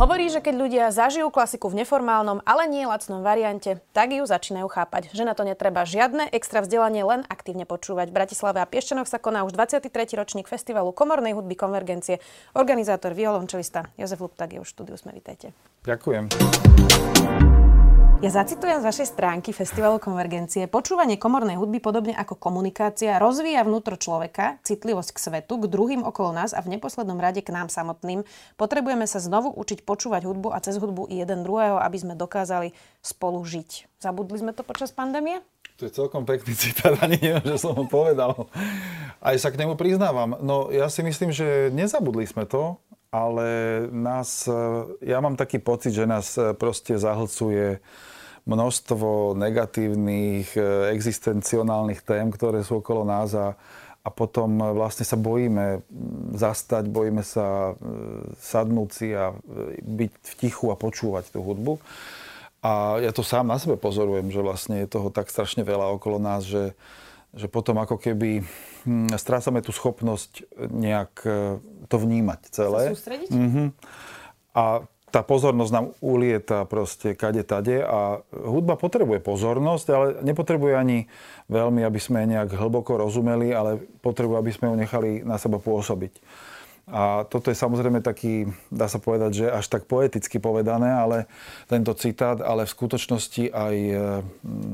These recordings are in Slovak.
Hovorí, že keď ľudia zažijú klasiku v neformálnom, ale nie lacnom variante, tak ju začínajú chápať. Že na to netreba žiadne extra vzdelanie, len aktívne počúvať. V Bratislave a Piešťanoch sa koná už 23. ročník festivalu komornej hudby Konvergencie. Organizátor violončelista Jozef Luptak je už v štúdiu. Sme, vítajte. Ďakujem. Ja zacitujem z vašej stránky Festivalu Konvergencie. Počúvanie komornej hudby, podobne ako komunikácia, rozvíja vnútro človeka, citlivosť k svetu, k druhým okolo nás a v neposlednom rade k nám samotným. Potrebujeme sa znovu učiť počúvať hudbu a cez hudbu i jeden druhého, aby sme dokázali spolu žiť. Zabudli sme to počas pandémie? To je celkom pekný citát, ani neviem, že som ho povedal. Aj sa k nemu priznávam. No ja si myslím, že nezabudli sme to, ale nás, ja mám taký pocit, že nás proste zahlcuje množstvo negatívnych e, existencionálnych tém, ktoré sú okolo nás a, a potom vlastne sa bojíme zastať, bojíme sa e, sadnúť si a e, byť v tichu a počúvať tú hudbu. A ja to sám na sebe pozorujem, že vlastne je toho tak strašne veľa okolo nás, že, že potom ako keby hm, strácame tú schopnosť nejak to vnímať celé. Sa sústrediť? Mm-hmm. A tá pozornosť nám ulieta proste kade tade a hudba potrebuje pozornosť, ale nepotrebuje ani veľmi, aby sme nejak hlboko rozumeli, ale potrebuje, aby sme ju nechali na seba pôsobiť. A toto je samozrejme taký, dá sa povedať, že až tak poeticky povedané, ale tento citát, ale v skutočnosti aj e,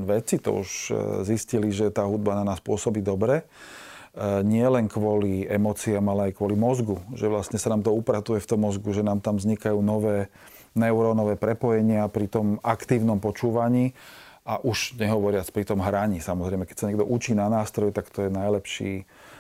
vedci to už e, zistili, že tá hudba na nás pôsobí dobre nie len kvôli emóciám, ale aj kvôli mozgu. Že vlastne sa nám to upratuje v tom mozgu, že nám tam vznikajú nové neurónové prepojenia pri tom aktívnom počúvaní a už nehovoriac pri tom hraní. Samozrejme, keď sa niekto učí na nástroj, tak to je najlepší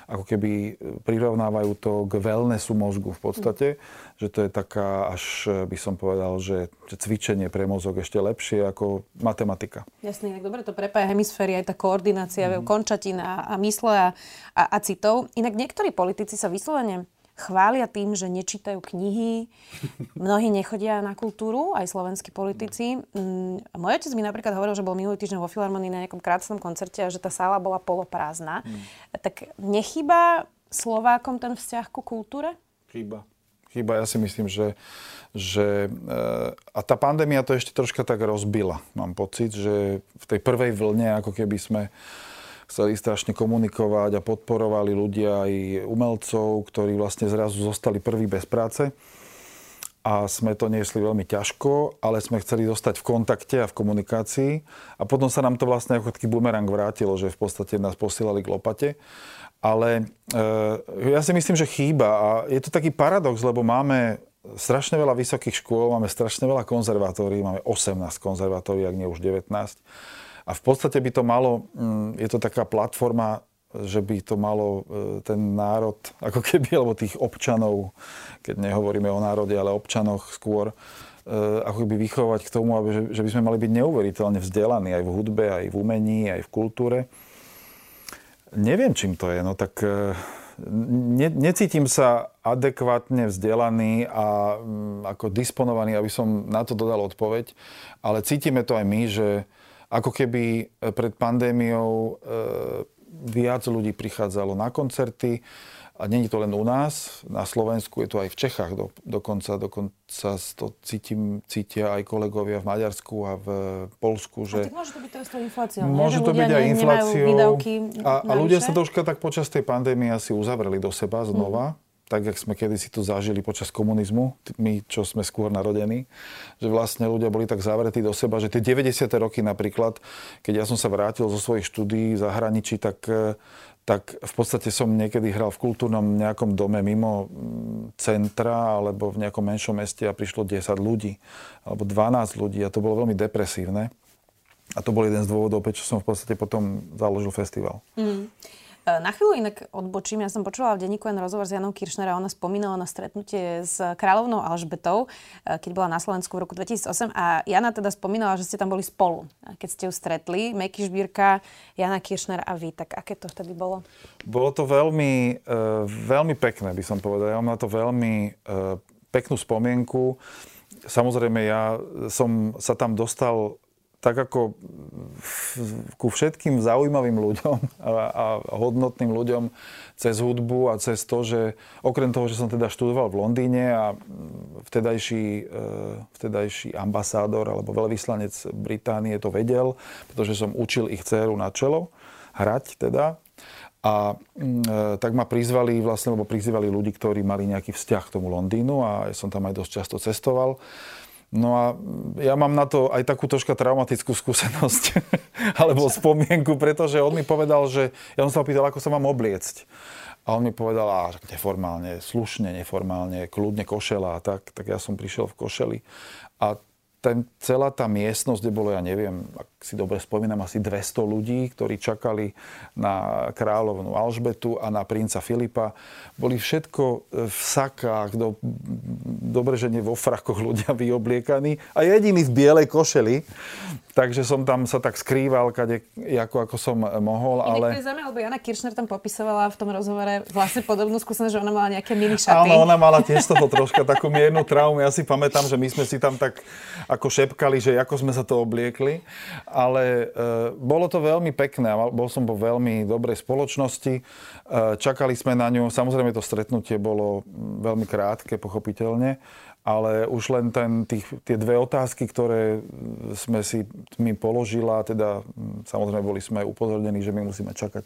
ako keby e, prirovnávajú to k wellnessu mozgu v podstate, mm. že to je taká, až e, by som povedal, že, že cvičenie pre mozog ešte lepšie ako matematika. Jasne, tak dobre to prepája hemisféry, aj tá koordinácia mm. končatín a, a mysle a, a, a citov. Inak niektorí politici sa vyslovene chvália tým, že nečítajú knihy. Mnohí nechodia na kultúru, aj slovenskí politici. Mm, môj otec mi napríklad hovoril, že bol minulý týždeň vo Filharmonii na nejakom krátnom koncerte a že tá sála bola poloprázdna. Mm. Tak nechýba Slovákom ten vzťah ku kultúre? Chýba. Chýba. Ja si myslím, že, že eh, a tá pandémia to ešte troška tak rozbila. Mám pocit, že v tej prvej vlne ako keby sme chceli strašne komunikovať a podporovali ľudia aj umelcov, ktorí vlastne zrazu zostali prví bez práce. A sme to niesli veľmi ťažko, ale sme chceli zostať v kontakte a v komunikácii. A potom sa nám to vlastne ako taký bumerang vrátilo, že v podstate nás posielali k lopate. Ale e, ja si myslím, že chýba. A je to taký paradox, lebo máme strašne veľa vysokých škôl, máme strašne veľa konzervatórií, máme 18 konzervatórií, ak nie už 19 a v podstate by to malo, mm, je to taká platforma, že by to malo e, ten národ, ako keby, alebo tých občanov, keď nehovoríme o národe, ale občanoch skôr, e, ako keby vychovať k tomu, aby, že by sme mali byť neuveriteľne vzdelaní aj v hudbe, aj v umení, aj v kultúre. Neviem, čím to je, no tak e, ne, necítim sa adekvátne vzdelaný a mm, ako disponovaný, aby som na to dodal odpoveď, ale cítime to aj my, že ako keby e, pred pandémiou e, viac ľudí prichádzalo na koncerty, a není to len u nás, na Slovensku, je to aj v Čechách do, dokonca, dokonca to cítim, cítia aj kolegovia v Maďarsku a v Polsku. Že... A môže to byť to s infláciou. Môže to byť aj infláciou. A, a ľudia sa troška tak počas tej pandémie asi uzavreli do seba znova. Mm tak, jak sme kedysi tu zažili počas komunizmu, my, čo sme skôr narodení, že vlastne ľudia boli tak zavretí do seba, že tie 90. roky napríklad, keď ja som sa vrátil zo svojich štúdií v zahraničí, tak, tak v podstate som niekedy hral v kultúrnom nejakom dome mimo mm, centra alebo v nejakom menšom meste a prišlo 10 ľudí alebo 12 ľudí a to bolo veľmi depresívne. A to bol jeden z dôvodov, prečo som v podstate potom založil festival. Mm. E, na chvíľu inak odbočím. Ja som počula v denníku len rozhovor s Janou Kiršner a ona spomínala na stretnutie s kráľovnou Alžbetou, e, keď bola na Slovensku v roku 2008 a Jana teda spomínala, že ste tam boli spolu, keď ste ju stretli. Meky Žbírka, Jana Kiršner a vy. Tak aké to vtedy bolo? Bolo to veľmi, veľmi pekné, by som povedal. Ja mám na to veľmi peknú spomienku. samozrejme, ja som sa tam dostal tak ako ku všetkým zaujímavým ľuďom a, a hodnotným ľuďom cez hudbu a cez to, že okrem toho, že som teda študoval v Londýne a vtedajší, e, vtedajší ambasádor alebo veľvyslanec Británie to vedel, pretože som učil ich dceru na čelo hrať teda. A e, tak ma prizvali vlastne, lebo prizývali ľudí, ktorí mali nejaký vzťah k tomu Londýnu a ja som tam aj dosť často cestoval. No a ja mám na to aj takú troška traumatickú skúsenosť, alebo spomienku, pretože on mi povedal, že ja som sa pýtal, ako sa mám obliecť. A on mi povedal, a neformálne, slušne, neformálne, kľudne košela a tak. Tak ja som prišiel v košeli. A ten, celá tá miestnosť, kde bolo, ja neviem, ak si dobre spomínam, asi 200 ľudí, ktorí čakali na kráľovnú Alžbetu a na princa Filipa. Boli všetko v sakách, do, dobre, že nie vo frakoch ľudia vyobliekaní a jediný v bielej košeli. Takže som tam sa tak skrýval, kade, ako, ako som mohol. Ale... Inak zaujímavé, lebo Jana Kiršner tam popisovala v tom rozhovore vlastne podobnú skúsenosť, že ona mala nejaké mini šaty. Áno, ona mala tiež toho troška takú miernu traumu. Ja si pamätám, že my sme si tam tak ako šepkali, že ako sme sa to obliekli. Ale e, bolo to veľmi pekné. Bol som vo veľmi dobrej spoločnosti. E, čakali sme na ňu. Samozrejme to stretnutie bolo veľmi krátke, pochopiteľne ale už len ten, tých, tie dve otázky, ktoré sme si mi položila, teda samozrejme boli sme upozornení, že my musíme čakať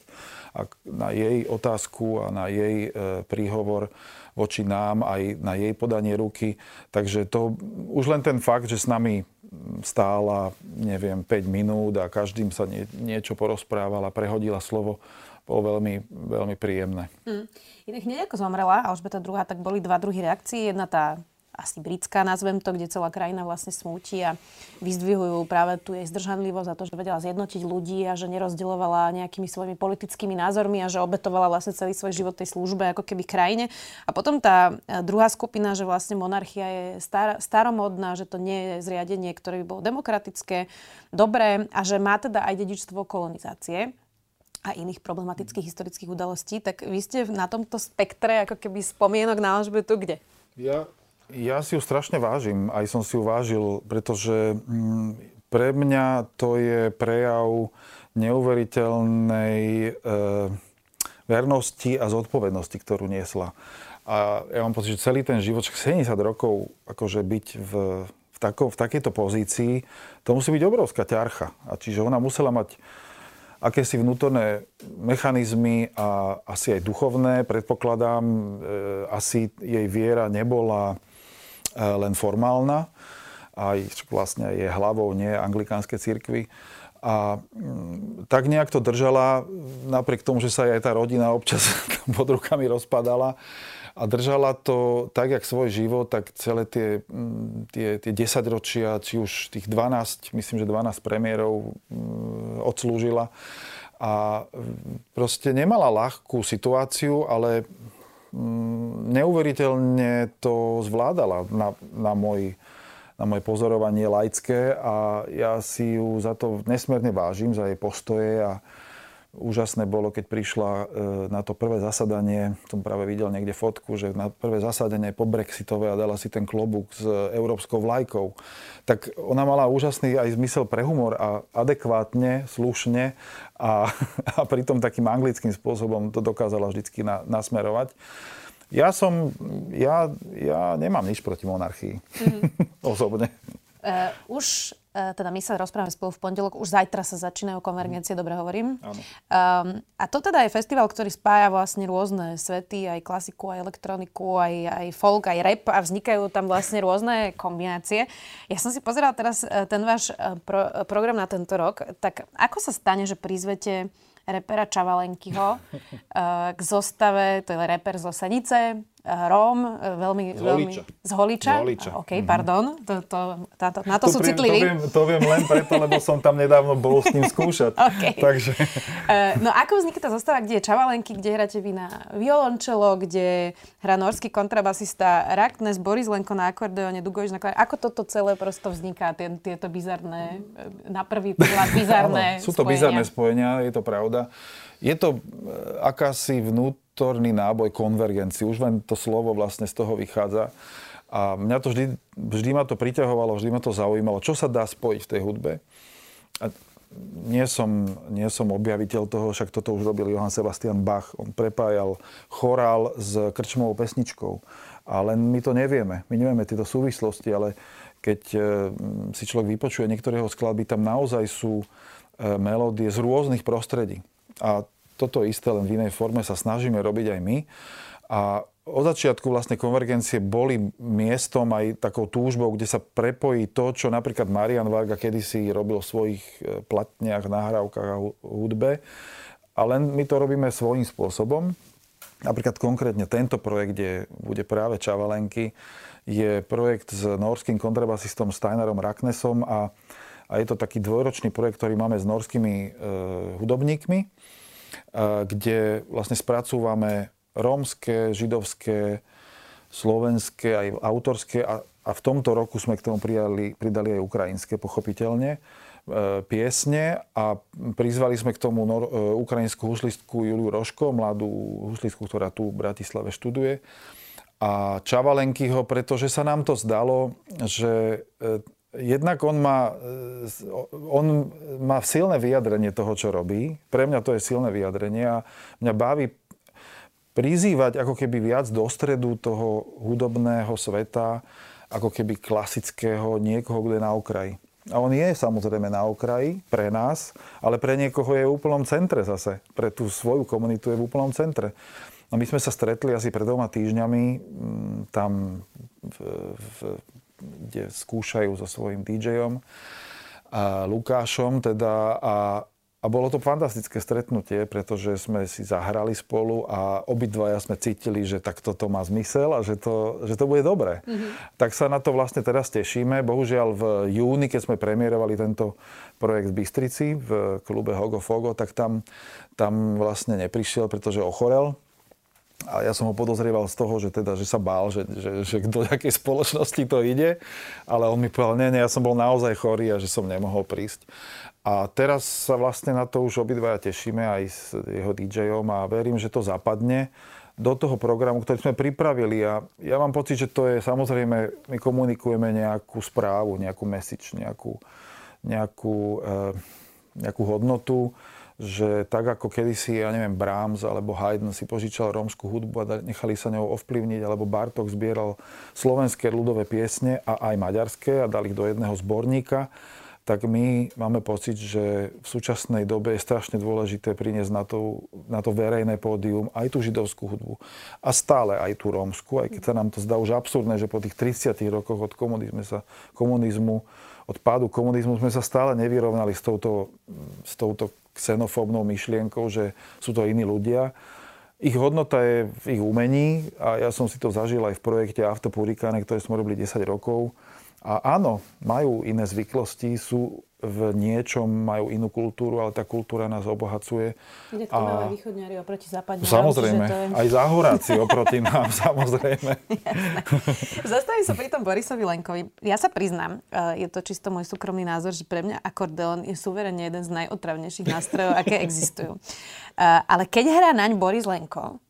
na jej otázku a na jej e, príhovor voči nám, aj na jej podanie ruky. Takže to už len ten fakt, že s nami stála, neviem, 5 minút a každým sa nie, niečo porozprávala, prehodila slovo, bolo veľmi, veľmi príjemné. Hmm. Inak hneď ako zomrela Alžbeta druhá, tak boli dva druhy reakcií. Jedna tá asi britská, nazvem to, kde celá krajina vlastne smúti a vyzdvihujú práve tu jej zdržanlivosť za to, že vedela zjednotiť ľudí a že nerozdielovala nejakými svojimi politickými názormi a že obetovala vlastne celý svoj život tej službe ako keby krajine. A potom tá e, druhá skupina, že vlastne monarchia je star- staromodná, že to nie je zriadenie, ktoré by bolo demokratické, dobré a že má teda aj dedičstvo kolonizácie a iných problematických historických udalostí, tak vy ste na tomto spektre ako keby spomienok na Alžbetu kde? Ja ja si ju strašne vážim, aj som si ju vážil, pretože mm, pre mňa to je prejav neuveriteľnej e, vernosti a zodpovednosti, ktorú niesla. A ja mám pocit, že celý ten život, 70 rokov, akože byť v, v, tako, v takejto pozícii, to musí byť obrovská ťarcha. A čiže ona musela mať akési vnútorné mechanizmy a asi aj duchovné, predpokladám. E, asi jej viera nebola len formálna, aj vlastne je hlavou nie anglikánskej cirkvi. A mm, tak nejak to držala, napriek tomu, že sa aj tá rodina občas pod rukami rozpadala. A držala to tak, jak svoj život, tak celé tie, mm, tie, tie 10 ročia, či už tých 12, myslím, že 12 premiérov mm, odslúžila. A proste nemala ľahkú situáciu, ale neuveriteľne to zvládala na, na, môj, na moje pozorovanie laické a ja si ju za to nesmierne vážim, za jej postoje a úžasné bolo, keď prišla e, na to prvé zasadanie, som práve videl niekde fotku, že na prvé zasadanie po Brexitové a dala si ten klobúk s európskou vlajkou. Tak ona mala úžasný aj zmysel pre humor a adekvátne, slušne a, a pritom takým anglickým spôsobom to dokázala vždycky na, nasmerovať. Ja som, ja, ja nemám nič proti monarchii. Mm-hmm. Osobne. Uh, už, teda my sa rozprávame spolu v pondelok, už zajtra sa začínajú konvergencie, dobre hovorím. Áno. Um, a to teda je festival, ktorý spája vlastne rôzne svety, aj klasiku, aj elektroniku, aj, aj folk, aj rap a vznikajú tam vlastne rôzne kombinácie. Ja som si pozerala teraz uh, ten váš uh, pro, program na tento rok, tak ako sa stane, že prizvete repera Čavalenkyho k zostave, to je reper z Osanice, Róm, e, veľmi... Z Holiča. Veľmi, z Holiča? Z Holiča. OK, mm-hmm. pardon. To, to, táto, na to, to sú pri, citliví. To viem, to viem len preto, lebo som tam nedávno bol s ním skúšať. okay. Takže... Uh, no ako vznikne tá zostava, kde je Čavalenky, kde hráte vy na violončelo, kde hrá norský kontrabasista Raknes, Boris Lenko na akordeóne, Dugovič na klár. Ako toto celé prosto vzniká, tie, tieto bizarné, na prvý pohľad bizarné Áno, sú to spojenia. bizarné spojenia, je to pravda. Je to akási vnút, vnútorný náboj konvergencii. Už len to slovo vlastne z toho vychádza. A mňa to vždy, vždy ma to priťahovalo, vždy ma to zaujímalo, čo sa dá spojiť v tej hudbe. A nie som, nie som objaviteľ toho, však toto už robil Johann Sebastian Bach. On prepájal chorál s krčmovou pesničkou. Ale my to nevieme. My nevieme tieto súvislosti, ale keď e, si človek vypočuje niektorého skladby, tam naozaj sú e, melódie z rôznych prostredí. A toto isté len v inej forme sa snažíme robiť aj my. A od začiatku vlastne konvergencie boli miestom aj takou túžbou, kde sa prepojí to, čo napríklad Marian Varga kedysi robil v svojich e, platniach, nahrávkach a hudbe. A len my to robíme svojím spôsobom. Napríklad konkrétne tento projekt, kde bude práve Čavalenky, je projekt s norským kontrabasistom Steinerom Raknesom a, a je to taký dvojročný projekt, ktorý máme s norskými e, hudobníkmi, kde vlastne spracúvame rómske, židovské, slovenské, aj autorské a, a v tomto roku sme k tomu pridali, pridali aj ukrajinské, pochopiteľne, e, piesne a prizvali sme k tomu nor, e, ukrajinskú huslistku Juliu Roško, mladú huslistku, ktorá tu v Bratislave študuje a Čavalenkyho, pretože sa nám to zdalo, že e, jednak on má, on má silné vyjadrenie toho, čo robí. Pre mňa to je silné vyjadrenie a mňa baví prizývať ako keby viac do stredu toho hudobného sveta, ako keby klasického niekoho, kto je na okraji. A on je samozrejme na okraji pre nás, ale pre niekoho je v úplnom centre zase. Pre tú svoju komunitu je v úplnom centre. No my sme sa stretli asi pred dvoma týždňami mm, tam, v, v, kde skúšajú so svojím DJom a Lukášom teda a a bolo to fantastické stretnutie, pretože sme si zahrali spolu a obidvaja sme cítili, že tak toto má zmysel a že to, že to bude dobré. Mm-hmm. Tak sa na to vlastne teraz tešíme. Bohužiaľ v júni, keď sme premiérovali tento projekt v Bystrici v klube Hogo Fogo, tak tam, tam vlastne neprišiel, pretože ochorel. A ja som ho podozrieval z toho, že, teda, že sa bál, že, že, že do akej spoločnosti to ide. Ale on mi povedal, nie, nie, ja som bol naozaj chorý a že som nemohol prísť. A teraz sa vlastne na to už obidvaja tešíme aj s jeho DJom a verím, že to zapadne do toho programu, ktorý sme pripravili. A ja mám pocit, že to je samozrejme, my komunikujeme nejakú správu, nejakú message, nejakú, nejakú, e, nejakú hodnotu, že tak ako kedysi, ja neviem, Brahms alebo Haydn si požičal rómskú hudbu a nechali sa ňou ovplyvniť, alebo Bartok zbieral slovenské ľudové piesne a aj maďarské a dali ich do jedného zborníka, tak my máme pocit, že v súčasnej dobe je strašne dôležité priniesť na to, na to verejné pódium aj tú židovskú hudbu. A stále aj tú rómsku, aj keď sa nám to zdá už absurdné, že po tých 30 rokoch od komunizmu, sa, komunizmu od pádu komunizmu sme sa stále nevyrovnali s touto, s touto xenofóbnou myšlienkou, že sú to iní ľudia. Ich hodnota je v ich umení a ja som si to zažil aj v projekte Avtopurikáne, ktoré sme robili 10 rokov. A áno, majú iné zvyklosti, sú v niečom, majú inú kultúru, ale tá kultúra nás obohacuje. To a... východňari oproti západňarom. Samozrejme, je... aj záhoráci oproti nám, samozrejme. Zastavím sa pri tom Borisovi Lenkovi. Ja sa priznám, eh, je to čisto môj súkromný názor, že pre mňa akordeón je suverene jeden z najotravnejších nástrojov, aké existujú. Eh, ale keď hrá naň Boris Lenko,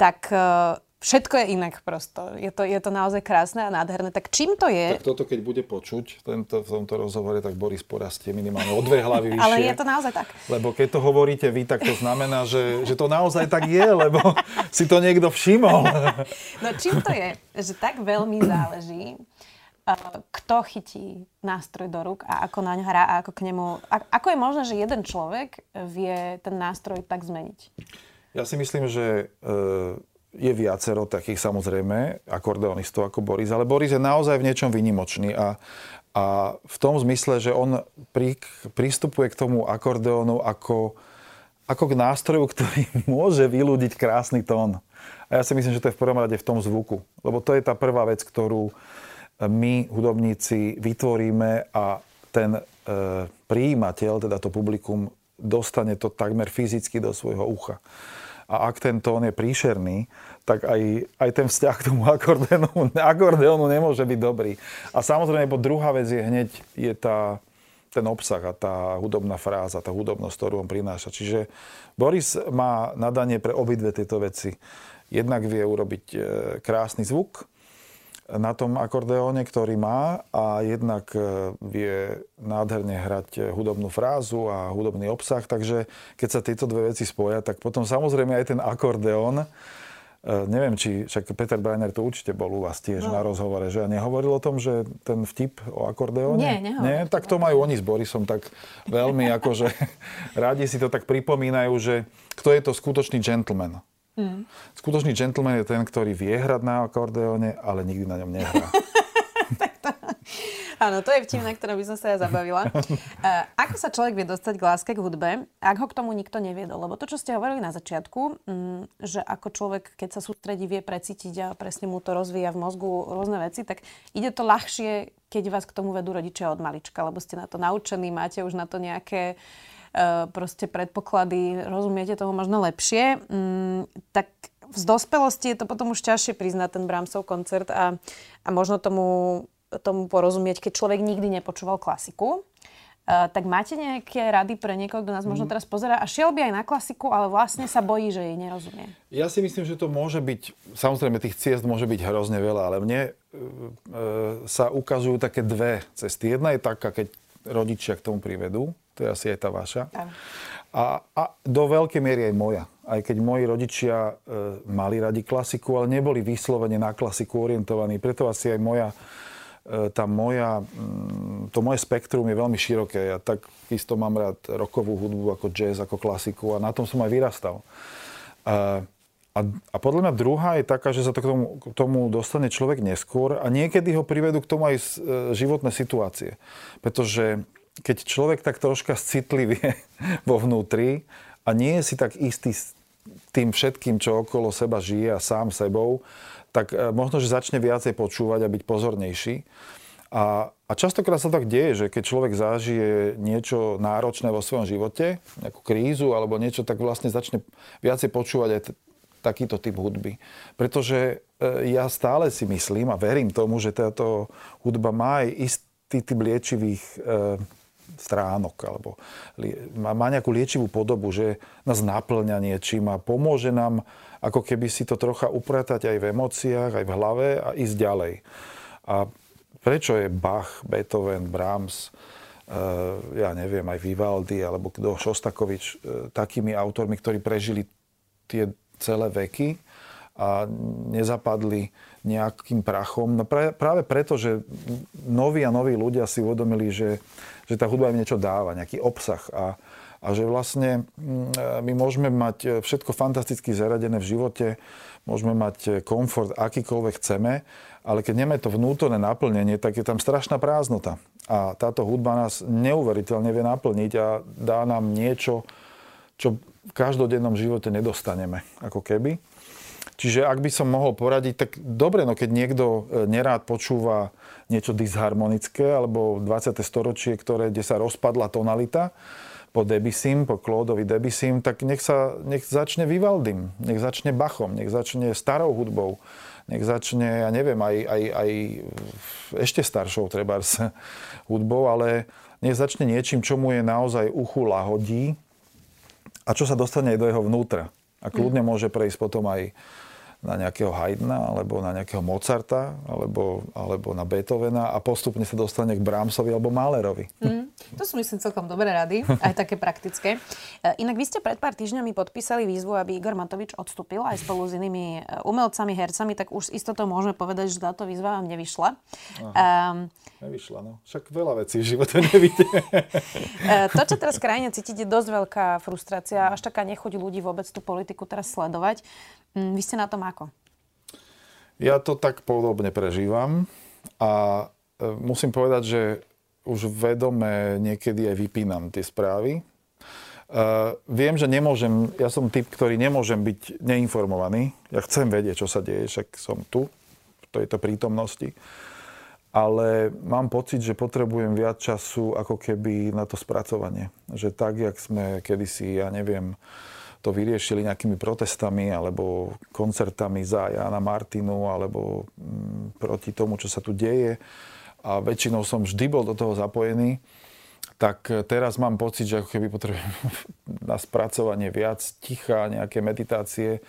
tak eh, Všetko je inak prosto. Je to, je to naozaj krásne a nádherné. Tak čím to je? Tak toto, keď bude počuť tento, v tomto rozhovore, tak Boris porastie minimálne o dve hlavy vyššie. Ale je to naozaj tak. Lebo keď to hovoríte vy, tak to znamená, že, že to naozaj tak je, lebo si to niekto všimol. No čím to je? Že tak veľmi záleží, kto chytí nástroj do rúk a ako naň hrá a ako k nemu... Ako je možné, že jeden človek vie ten nástroj tak zmeniť? Ja si myslím, že e, je viacero takých samozrejme akordeonistov ako Boris, ale Boris je naozaj v niečom vynimočný a, a v tom zmysle, že on pri, pristupuje k tomu akordeónu ako, ako k nástroju, ktorý môže vylúdiť krásny tón. A ja si myslím, že to je v prvom rade v tom zvuku. Lebo to je tá prvá vec, ktorú my, hudobníci, vytvoríme a ten e, prijímateľ, teda to publikum, dostane to takmer fyzicky do svojho ucha a ak ten tón je príšerný, tak aj, aj ten vzťah k tomu akordeónu, akordeónu nemôže byť dobrý. A samozrejme, bo druhá vec je hneď je tá, ten obsah a tá hudobná fráza, tá hudobnosť, ktorú on prináša. Čiže Boris má nadanie pre obidve tieto veci. Jednak vie urobiť e, krásny zvuk, na tom akordeóne, ktorý má a jednak e, vie nádherne hrať hudobnú frázu a hudobný obsah, takže keď sa tieto dve veci spoja, tak potom samozrejme aj ten akordeón Uh, neviem, či však Peter Breiner to určite bol u vás tiež no. na rozhovore, že a nehovoril o tom, že ten vtip o akordeóne? Nie, nehovoril. Nie, tak to majú oni s Borisom tak veľmi akože rádi si to tak pripomínajú, že kto je to skutočný gentleman. Mm. Skutočný gentleman je ten, ktorý vie hrať na akordeóne, ale nikdy na ňom nehrá. Áno, to je vtip, na ktorom by som sa ja zabavila. Uh, ako sa človek vie dostať k láske k hudbe, ak ho k tomu nikto neviedol? Lebo to, čo ste hovorili na začiatku, um, že ako človek, keď sa sústredí, vie precítiť a presne mu to rozvíja v mozgu rôzne veci, tak ide to ľahšie, keď vás k tomu vedú rodičia od malička, lebo ste na to naučení, máte už na to nejaké uh, proste predpoklady, rozumiete toho možno lepšie, um, tak v dospelosti je to potom už ťažšie priznať ten Brahmsov koncert a, a možno tomu tomu porozumieť, keď človek nikdy nepočúval klasiku. Uh, tak máte nejaké rady pre niekoho, kto nás možno mhm. teraz pozera a šiel by aj na klasiku, ale vlastne sa bojí, že jej nerozumie? Ja si myslím, že to môže byť, samozrejme tých ciest môže byť hrozne veľa, ale mne uh, sa ukazujú také dve cesty. Jedna je taká, keď rodičia k tomu privedú, to je asi aj tá vaša. A, a do veľkej miery aj moja. Aj keď moji rodičia e, mali radi klasiku, ale neboli vyslovene na klasiku orientovaní. Preto asi aj moja E, tá moja, mm, to moje spektrum je veľmi široké. Ja tak isto mám rád rokovú hudbu ako jazz, ako klasiku a na tom som aj vyrastal. A, a, a podľa mňa druhá je taká, že sa to k tomu, k tomu dostane človek neskôr a niekedy ho privedú k tomu aj e, životné situácie. Pretože keď človek tak troška citlivie vo vnútri a nie je si tak istý s tým všetkým, čo okolo seba žije a sám sebou, tak e, možno, že začne viacej počúvať a byť pozornejší. A, a častokrát sa tak deje, že keď človek zažije niečo náročné vo svojom živote, nejakú krízu alebo niečo, tak vlastne začne viacej počúvať aj t- takýto typ hudby. Pretože e, ja stále si myslím a verím tomu, že táto hudba má aj istý typ liečivých e, stránok alebo má, nejakú liečivú podobu, že nás naplňa niečím a pomôže nám ako keby si to trocha upratať aj v emóciách, aj v hlave a ísť ďalej. A prečo je Bach, Beethoven, Brahms, uh, ja neviem, aj Vivaldi alebo kto, Šostakovič, takými autormi, ktorí prežili tie celé veky a nezapadli nejakým prachom. No pra, práve preto, že noví a noví ľudia si uvedomili, že, že tá hudba im niečo dáva, nejaký obsah. A, a že vlastne mm, my môžeme mať všetko fantasticky zaradené v živote, môžeme mať komfort akýkoľvek chceme, ale keď nemáme to vnútorné naplnenie, tak je tam strašná prázdnota. A táto hudba nás neuveriteľne vie naplniť a dá nám niečo, čo v každodennom živote nedostaneme, ako keby. Čiže ak by som mohol poradiť, tak dobre, no keď niekto e, nerád počúva niečo disharmonické alebo 20. storočie, ktoré, kde sa rozpadla tonalita, po Debussym, po Claudeovi Debussym, tak nech, sa, nech začne Vivaldym, nech začne Bachom, nech začne starou hudbou, nech začne, ja neviem, aj, aj, aj ešte staršou treba hudbou, ale nech začne niečím, čo mu je naozaj uchu lahodí a čo sa dostane aj do jeho vnútra. A kľudne mm. môže prejsť potom aj na nejakého Haydna, alebo na nejakého Mozarta, alebo, alebo na Beethovena a postupne sa dostane k Brahmsovi alebo Mahlerovi. Mm, to sú myslím celkom dobré rady, aj také praktické. E, inak vy ste pred pár týždňami podpísali výzvu, aby Igor Matovič odstúpil aj spolu s inými e, umelcami, hercami, tak už istotou môžeme povedať, že táto výzva vám nevyšla. Um, Nevyšla, no. Však veľa vecí v živote nevidie. E, to, čo teraz krajine cítite, je dosť veľká frustrácia, až taká nechuť ľudí vôbec tú politiku teraz sledovať. Mm, vy ste na tom ako? Ja to tak podobne prežívam a e, musím povedať, že už vedome niekedy aj vypínam tie správy. Uh, viem, že nemôžem, ja som typ, ktorý nemôžem byť neinformovaný. Ja chcem vedieť, čo sa deje, však som tu, v tejto prítomnosti ale mám pocit, že potrebujem viac času ako keby na to spracovanie. Že tak, jak sme kedysi, ja neviem, to vyriešili nejakými protestami alebo koncertami za Jana Martinu alebo mm, proti tomu, čo sa tu deje a väčšinou som vždy bol do toho zapojený, tak teraz mám pocit, že ako keby potrebujem na spracovanie viac ticha, nejaké meditácie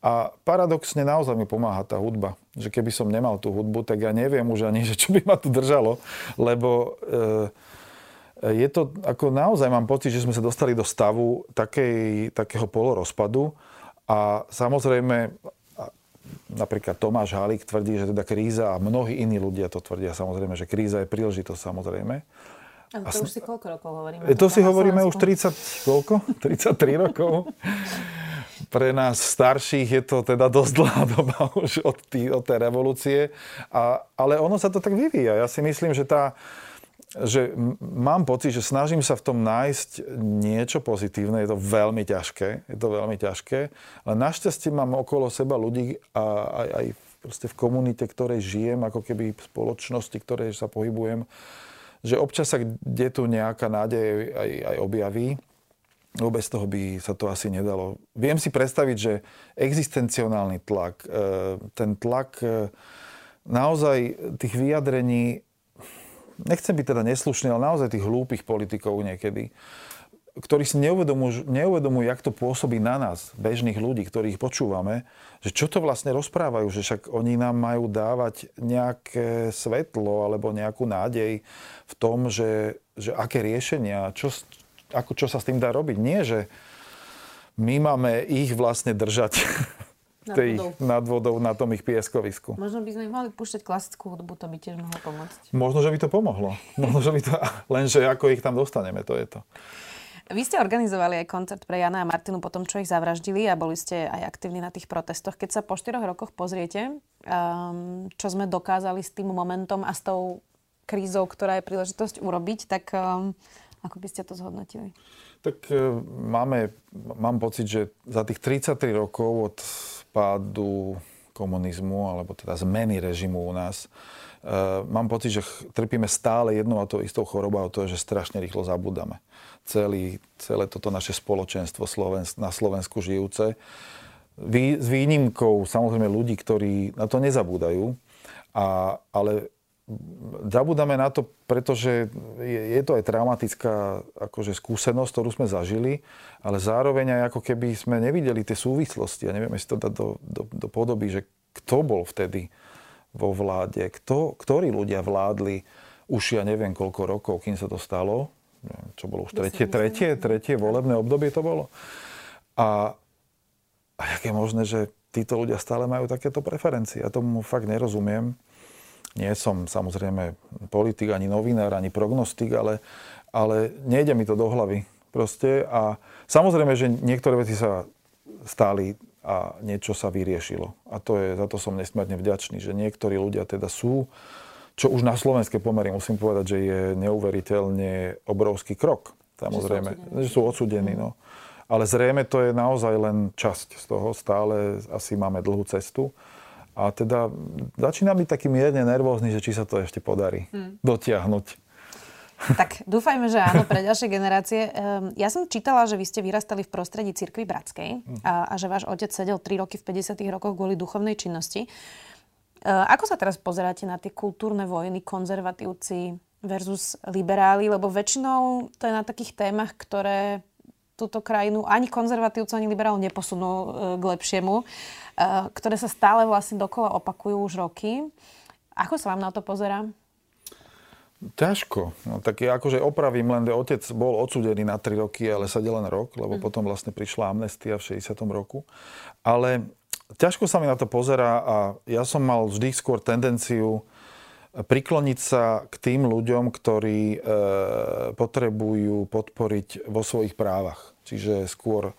A paradoxne naozaj mi pomáha tá hudba. Že keby som nemal tú hudbu, tak ja neviem už ani, že čo by ma tu držalo. Lebo e, je to, ako naozaj mám pocit, že sme sa dostali do stavu takej, takého polorozpadu. A samozrejme, napríklad Tomáš Halík tvrdí, že teda kríza a mnohí iní ľudia to tvrdia samozrejme, že kríza je príležitosť samozrejme. A to a už si koľko rokov hovoríme? To si hovoríme už 30, koľko? 33 rokov pre nás starších je to teda dosť dlhá doba už od, tý, od tej revolúcie. A, ale ono sa to tak vyvíja. Ja si myslím, že tá, že mám pocit, že snažím sa v tom nájsť niečo pozitívne. Je to veľmi ťažké. Je to veľmi ťažké. Ale našťastie mám okolo seba ľudí a aj, aj proste v komunite, ktorej žijem, ako keby v spoločnosti, ktorej sa pohybujem, že občas sa kde tu nejaká nádej aj, aj objaví. Bez toho by sa to asi nedalo. Viem si predstaviť, že existencionálny tlak, e, ten tlak e, naozaj tých vyjadrení, nechcem byť teda neslušný, ale naozaj tých hlúpych politikov niekedy, ktorí si neuvedomujú, neuvedomujú, jak to pôsobí na nás, bežných ľudí, ktorých počúvame, že čo to vlastne rozprávajú, že však oni nám majú dávať nejaké svetlo alebo nejakú nádej v tom, že, že aké riešenia, čo, ako, čo sa s tým dá robiť. Nie, že my máme ich vlastne držať nad, tej, vodou. nad vodou na tom ich pieskovisku. Možno by sme mali púšťať klasickú hudbu, to by tiež mohlo pomôcť. Možno, že by to pomohlo. Možno, že by to, lenže ako ich tam dostaneme, to je to. Vy ste organizovali aj koncert pre Jana a Martinu po tom, čo ich zavraždili a boli ste aj aktívni na tých protestoch. Keď sa po štyroch rokoch pozriete, um, čo sme dokázali s tým momentom a s tou krízou, ktorá je príležitosť urobiť, tak um, ako by ste to zhodnotili? Tak e, máme, mám pocit, že za tých 33 rokov od pádu komunizmu, alebo teda zmeny režimu u nás, uh, mám pocit, že trpíme stále jednou a to istou chorobou, a to je, že strašne rýchlo zabúdame. Celý, celé toto naše spoločenstvo Slovensk, na Slovensku žijúce. Vý, s výnimkou samozrejme ľudí, ktorí na to nezabúdajú, a, ale Zabúdame na to, pretože je, je to aj traumatická akože skúsenosť, ktorú sme zažili, ale zároveň aj ako keby sme nevideli tie súvislosti. Ja neviem, si to dať do, do, do podoby, že kto bol vtedy vo vláde, kto, ktorí ľudia vládli už ja neviem koľko rokov, kým sa to stalo. Čo bolo už tretie, tretie, tretie volebné obdobie to bolo. A, a jak je možné, že títo ľudia stále majú takéto preferencie? Ja tomu fakt nerozumiem nie som samozrejme politik, ani novinár, ani prognostik, ale, ale nejde mi to do hlavy proste. A samozrejme, že niektoré veci sa stáli a niečo sa vyriešilo. A to je, za to som nesmierne vďačný, že niektorí ľudia teda sú, čo už na slovenské pomery musím povedať, že je neuveriteľne obrovský krok. Samozrejme, že sú odsudení. No. Ale zrejme to je naozaj len časť z toho. Stále asi máme dlhú cestu. A teda začínam byť taký mierne nervózny, že či sa to ešte podarí hmm. dotiahnuť. Tak dúfajme, že áno pre ďalšie generácie. Ehm, ja som čítala, že vy ste vyrastali v prostredí cirkvi bratskej hm. a, a že váš otec sedel 3 roky v 50. rokoch kvôli duchovnej činnosti. Ehm, ako sa teraz pozeráte na tie kultúrne vojny, konzervatívci versus liberáli? Lebo väčšinou to je na takých témach, ktoré túto krajinu ani konzervatívcu, ani liberál neposunú e, k lepšiemu, e, ktoré sa stále vlastne dokola opakujú už roky. Ako sa vám na to pozerá? Ťažko. No, tak ja akože opravím len, že otec bol odsudený na 3 roky, ale sedel len rok, lebo mm. potom vlastne prišla amnestia v 60. roku. Ale ťažko sa mi na to pozerá a ja som mal vždy skôr tendenciu prikloniť sa k tým ľuďom, ktorí e, potrebujú podporiť vo svojich právach. Čiže skôr e,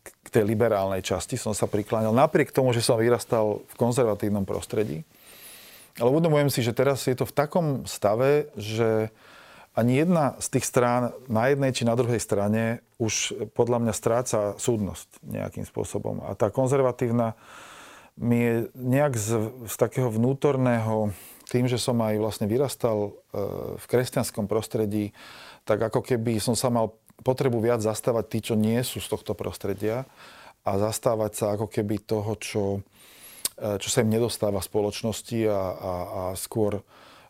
k tej liberálnej časti som sa prikláňal, napriek tomu, že som vyrastal v konzervatívnom prostredí. Ale uvedomujem si, že teraz je to v takom stave, že ani jedna z tých strán na jednej či na druhej strane už podľa mňa stráca súdnosť nejakým spôsobom. A tá konzervatívna mi nejak z, z takého vnútorného, tým, že som aj vlastne vyrastal e, v kresťanskom prostredí, tak ako keby som sa mal potrebu viac zastávať tí, čo nie sú z tohto prostredia a zastávať sa ako keby toho, čo, e, čo sa im nedostáva v spoločnosti a, a, a skôr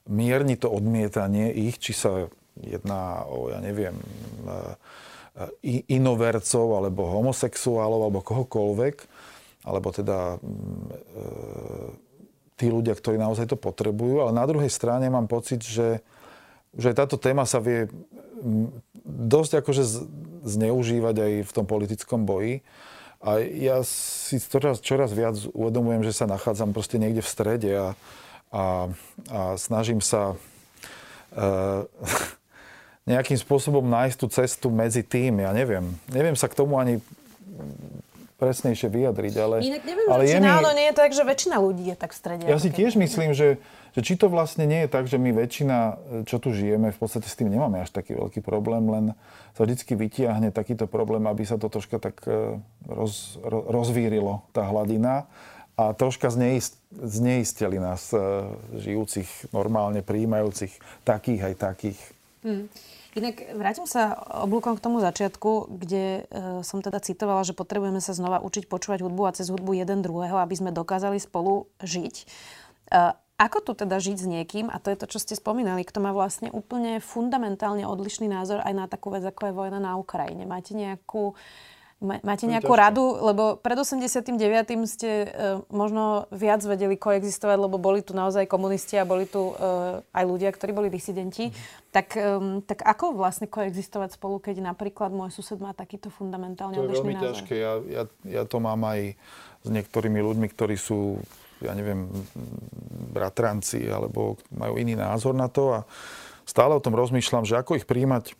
mierni to odmietanie ich, či sa jedná o, ja neviem, e, inovercov, alebo homosexuálov, alebo kohokoľvek, alebo teda tí ľudia, ktorí naozaj to potrebujú. Ale na druhej strane mám pocit, že, že táto téma sa vie dosť akože zneužívať aj v tom politickom boji. A ja si čoraz, čoraz viac uvedomujem, že sa nachádzam proste niekde v strede a, a, a snažím sa uh, nejakým spôsobom nájsť tú cestu medzi tým. Ja neviem. Neviem sa k tomu ani presnejšie vyjadriť, ale... Inak neviem, ale či náhodou mi... nie je tak, že väčšina ľudí je tak v strede. Ja si tiež myslím, že, že či to vlastne nie je tak, že my väčšina, čo tu žijeme, v podstate s tým nemáme až taký veľký problém, len sa vždycky vytiahne takýto problém, aby sa to troška tak e, roz, rozvírilo, tá hladina a troška zneist, zneistili nás e, žijúcich, normálne príjmajúcich takých aj takých. Hmm. Inak vrátim sa oblúkom k tomu začiatku, kde e, som teda citovala, že potrebujeme sa znova učiť počúvať hudbu a cez hudbu jeden druhého, aby sme dokázali spolu žiť. E, ako tu teda žiť s niekým, a to je to, čo ste spomínali, kto má vlastne úplne fundamentálne odlišný názor aj na takú vec, ako je vojna na Ukrajine. Máte nejakú Máte nejakú radu, lebo pred 89. ste uh, možno viac vedeli koexistovať, lebo boli tu naozaj komunisti a boli tu uh, aj ľudia, ktorí boli disidenti. Mm. Tak, um, tak ako vlastne koexistovať spolu, keď napríklad môj sused má takýto fundamentálne odlišný názor? To je veľmi ťažké. Ja, ja, ja to mám aj s niektorými ľuďmi, ktorí sú, ja neviem, bratranci alebo majú iný názor na to a stále o tom rozmýšľam, že ako ich príjmať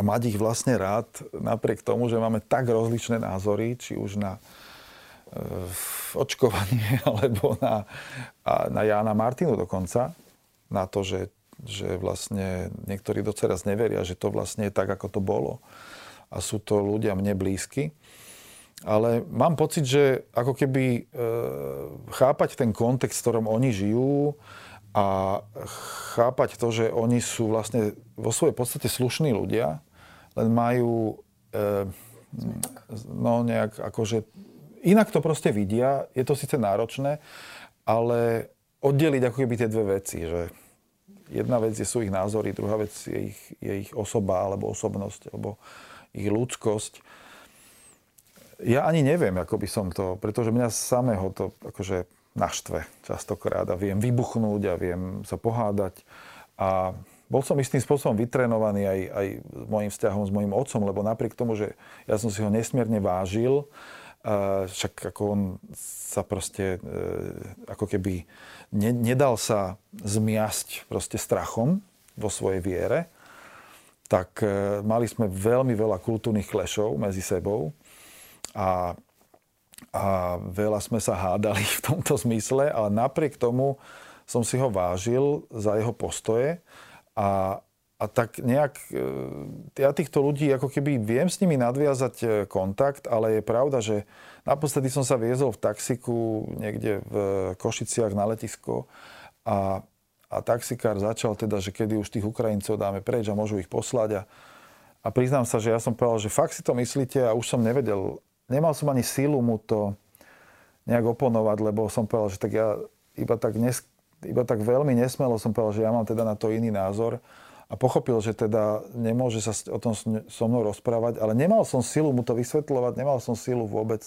a mať ich vlastne rád, napriek tomu, že máme tak rozličné názory, či už na e, očkovanie, alebo na, a na Jána Martinu dokonca, na to, že, že vlastne niektorí doceraz neveria, že to vlastne je tak, ako to bolo. A sú to ľudia mne blízky. Ale mám pocit, že ako keby e, chápať ten kontext, v ktorom oni žijú, a chápať to, že oni sú vlastne vo svojej podstate slušní ľudia, len majú e, no nejak akože inak to proste vidia, je to síce náročné, ale oddeliť ako keby tie dve veci, že jedna vec je, sú ich názory, druhá vec je ich, je ich osoba alebo osobnosť alebo ich ľudskosť. Ja ani neviem, ako by som to, pretože mňa samého to akože naštve častokrát a viem vybuchnúť a viem sa pohádať. A bol som istým spôsobom vytrenovaný aj, aj s môjim vzťahom s mojim otcom, lebo napriek tomu, že ja som si ho nesmierne vážil, však ako on sa proste e, ako keby ne, nedal sa zmiasť proste strachom vo svojej viere, tak e, mali sme veľmi veľa kultúrnych klešov medzi sebou a a veľa sme sa hádali v tomto zmysle, ale napriek tomu som si ho vážil za jeho postoje a, a tak nejak, e, ja týchto ľudí ako keby viem s nimi nadviazať e, kontakt, ale je pravda, že naposledy som sa viezol v taxiku niekde v Košiciach na letisko a, a taxikár začal teda, že kedy už tých Ukrajincov dáme preč a môžu ich poslať a, a priznám sa, že ja som povedal, že fakt si to myslíte a už som nevedel nemal som ani sílu mu to nejak oponovať, lebo som povedal, že tak ja iba tak, nes, iba tak veľmi nesmelo som povedal, že ja mám teda na to iný názor a pochopil, že teda nemôže sa o tom so mnou rozprávať, ale nemal som silu mu to vysvetľovať, nemal som silu vôbec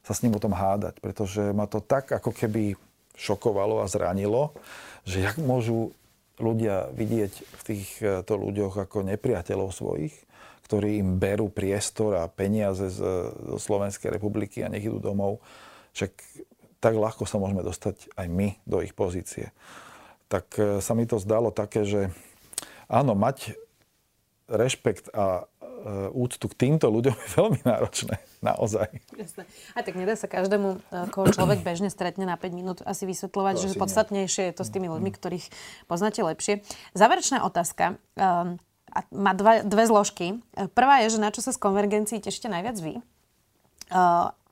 sa s ním o tom hádať, pretože ma to tak ako keby šokovalo a zranilo, že jak môžu ľudia vidieť v týchto ľuďoch ako nepriateľov svojich ktorí im berú priestor a peniaze z, zo Slovenskej republiky a nech idú domov. Však tak ľahko sa môžeme dostať aj my do ich pozície. Tak e, sa mi to zdalo také, že áno, mať rešpekt a e, úctu k týmto ľuďom je veľmi náročné. Naozaj. Jasne. A tak nedá sa každému, e, koho človek bežne stretne na 5 minút, asi vysvetľovať, to že asi podstatnejšie nie. je to s tými ľuďmi, ktorých poznáte lepšie. Záverečná otázka. A má dva, dve zložky. Prvá je, že na čo sa z konvergencií tešíte najviac vy.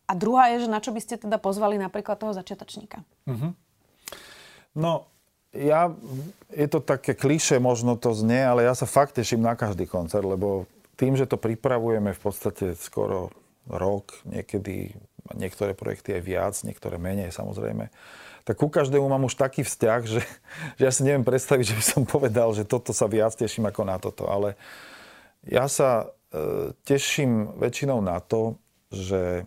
A druhá je, že na čo by ste teda pozvali napríklad toho začiatočníka. Uh-huh. No, ja, je to také kliše, možno to znie, ale ja sa fakt teším na každý koncert, lebo tým, že to pripravujeme v podstate skoro rok, niekedy niektoré projekty aj viac, niektoré menej samozrejme, tak ku každému mám už taký vzťah, že, že ja si neviem predstaviť, že by som povedal, že toto sa viac teším ako na toto. Ale ja sa teším väčšinou na to, že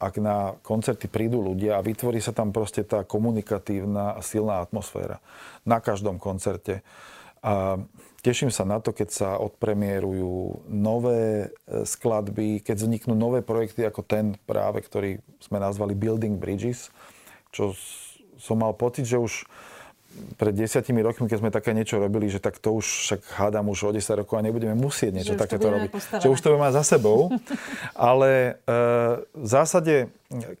ak na koncerty prídu ľudia a vytvorí sa tam proste tá komunikatívna a silná atmosféra na každom koncerte. A teším sa na to, keď sa odpremierujú nové e, skladby, keď vzniknú nové projekty ako ten práve, ktorý sme nazvali Building Bridges, čo som mal pocit, že už pred desiatimi rokmi, keď sme také niečo robili, že tak to už však hádam už o 10 rokov a nebudeme musieť niečo že takéto robiť. Postarané. Že už to bude mať za sebou. Ale e, v zásade,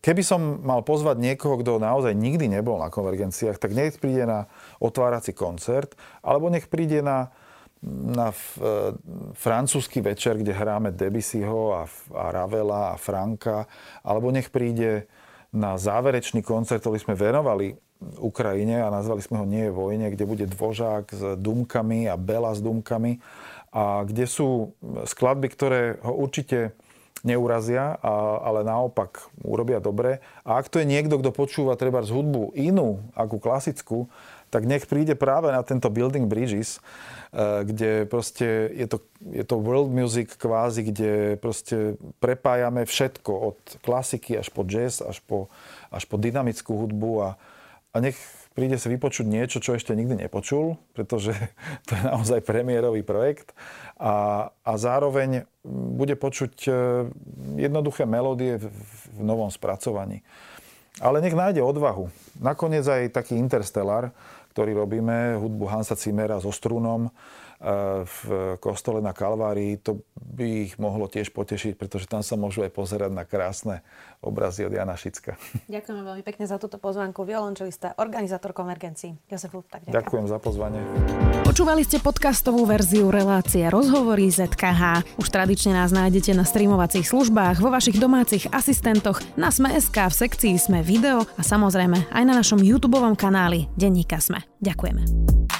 keby som mal pozvať niekoho, kto naozaj nikdy nebol na konvergenciách, tak nech príde na otvárací koncert, alebo nech príde na na f, e, francúzsky večer, kde hráme Debussyho a, a Ravela a Franka, alebo nech príde na záverečný koncert, ktorý sme venovali Ukrajine a nazvali sme ho Nie je vojne, kde bude Dvožák s Dumkami a Bela s Dumkami a kde sú skladby, ktoré ho určite neurazia, a, ale naopak urobia dobre. A ak to je niekto, kto počúva treba z hudbu inú, ako klasickú, tak nech príde práve na tento Building Bridges, e, kde proste je to, je to world music kvázi, kde proste prepájame všetko od klasiky až po jazz, až po, až po dynamickú hudbu a, a nech príde si vypočuť niečo, čo ešte nikdy nepočul, pretože to je naozaj premiérový projekt a, a zároveň bude počuť e, jednoduché melódie v, v novom spracovaní. Ale nech nájde odvahu. Nakoniec aj taký Interstellar, ktorý robíme, hudbu Hansa Cimera so strunom, v kostole na Kalvárii, to by ich mohlo tiež potešiť, pretože tam sa môžu aj pozerať na krásne obrazy od Jana Šicka. Ďakujeme veľmi pekne za túto pozvánku. Violončelista, organizátor konvergencií. Josef tak ďakujem. ďakujem za pozvanie. Počúvali ste podcastovú verziu relácie Rozhovory ZKH. Už tradične nás nájdete na streamovacích službách, vo vašich domácich asistentoch, na Sme.sk, v sekcii Sme video a samozrejme aj na našom YouTube kanáli Denníka Sme. Ďakujeme.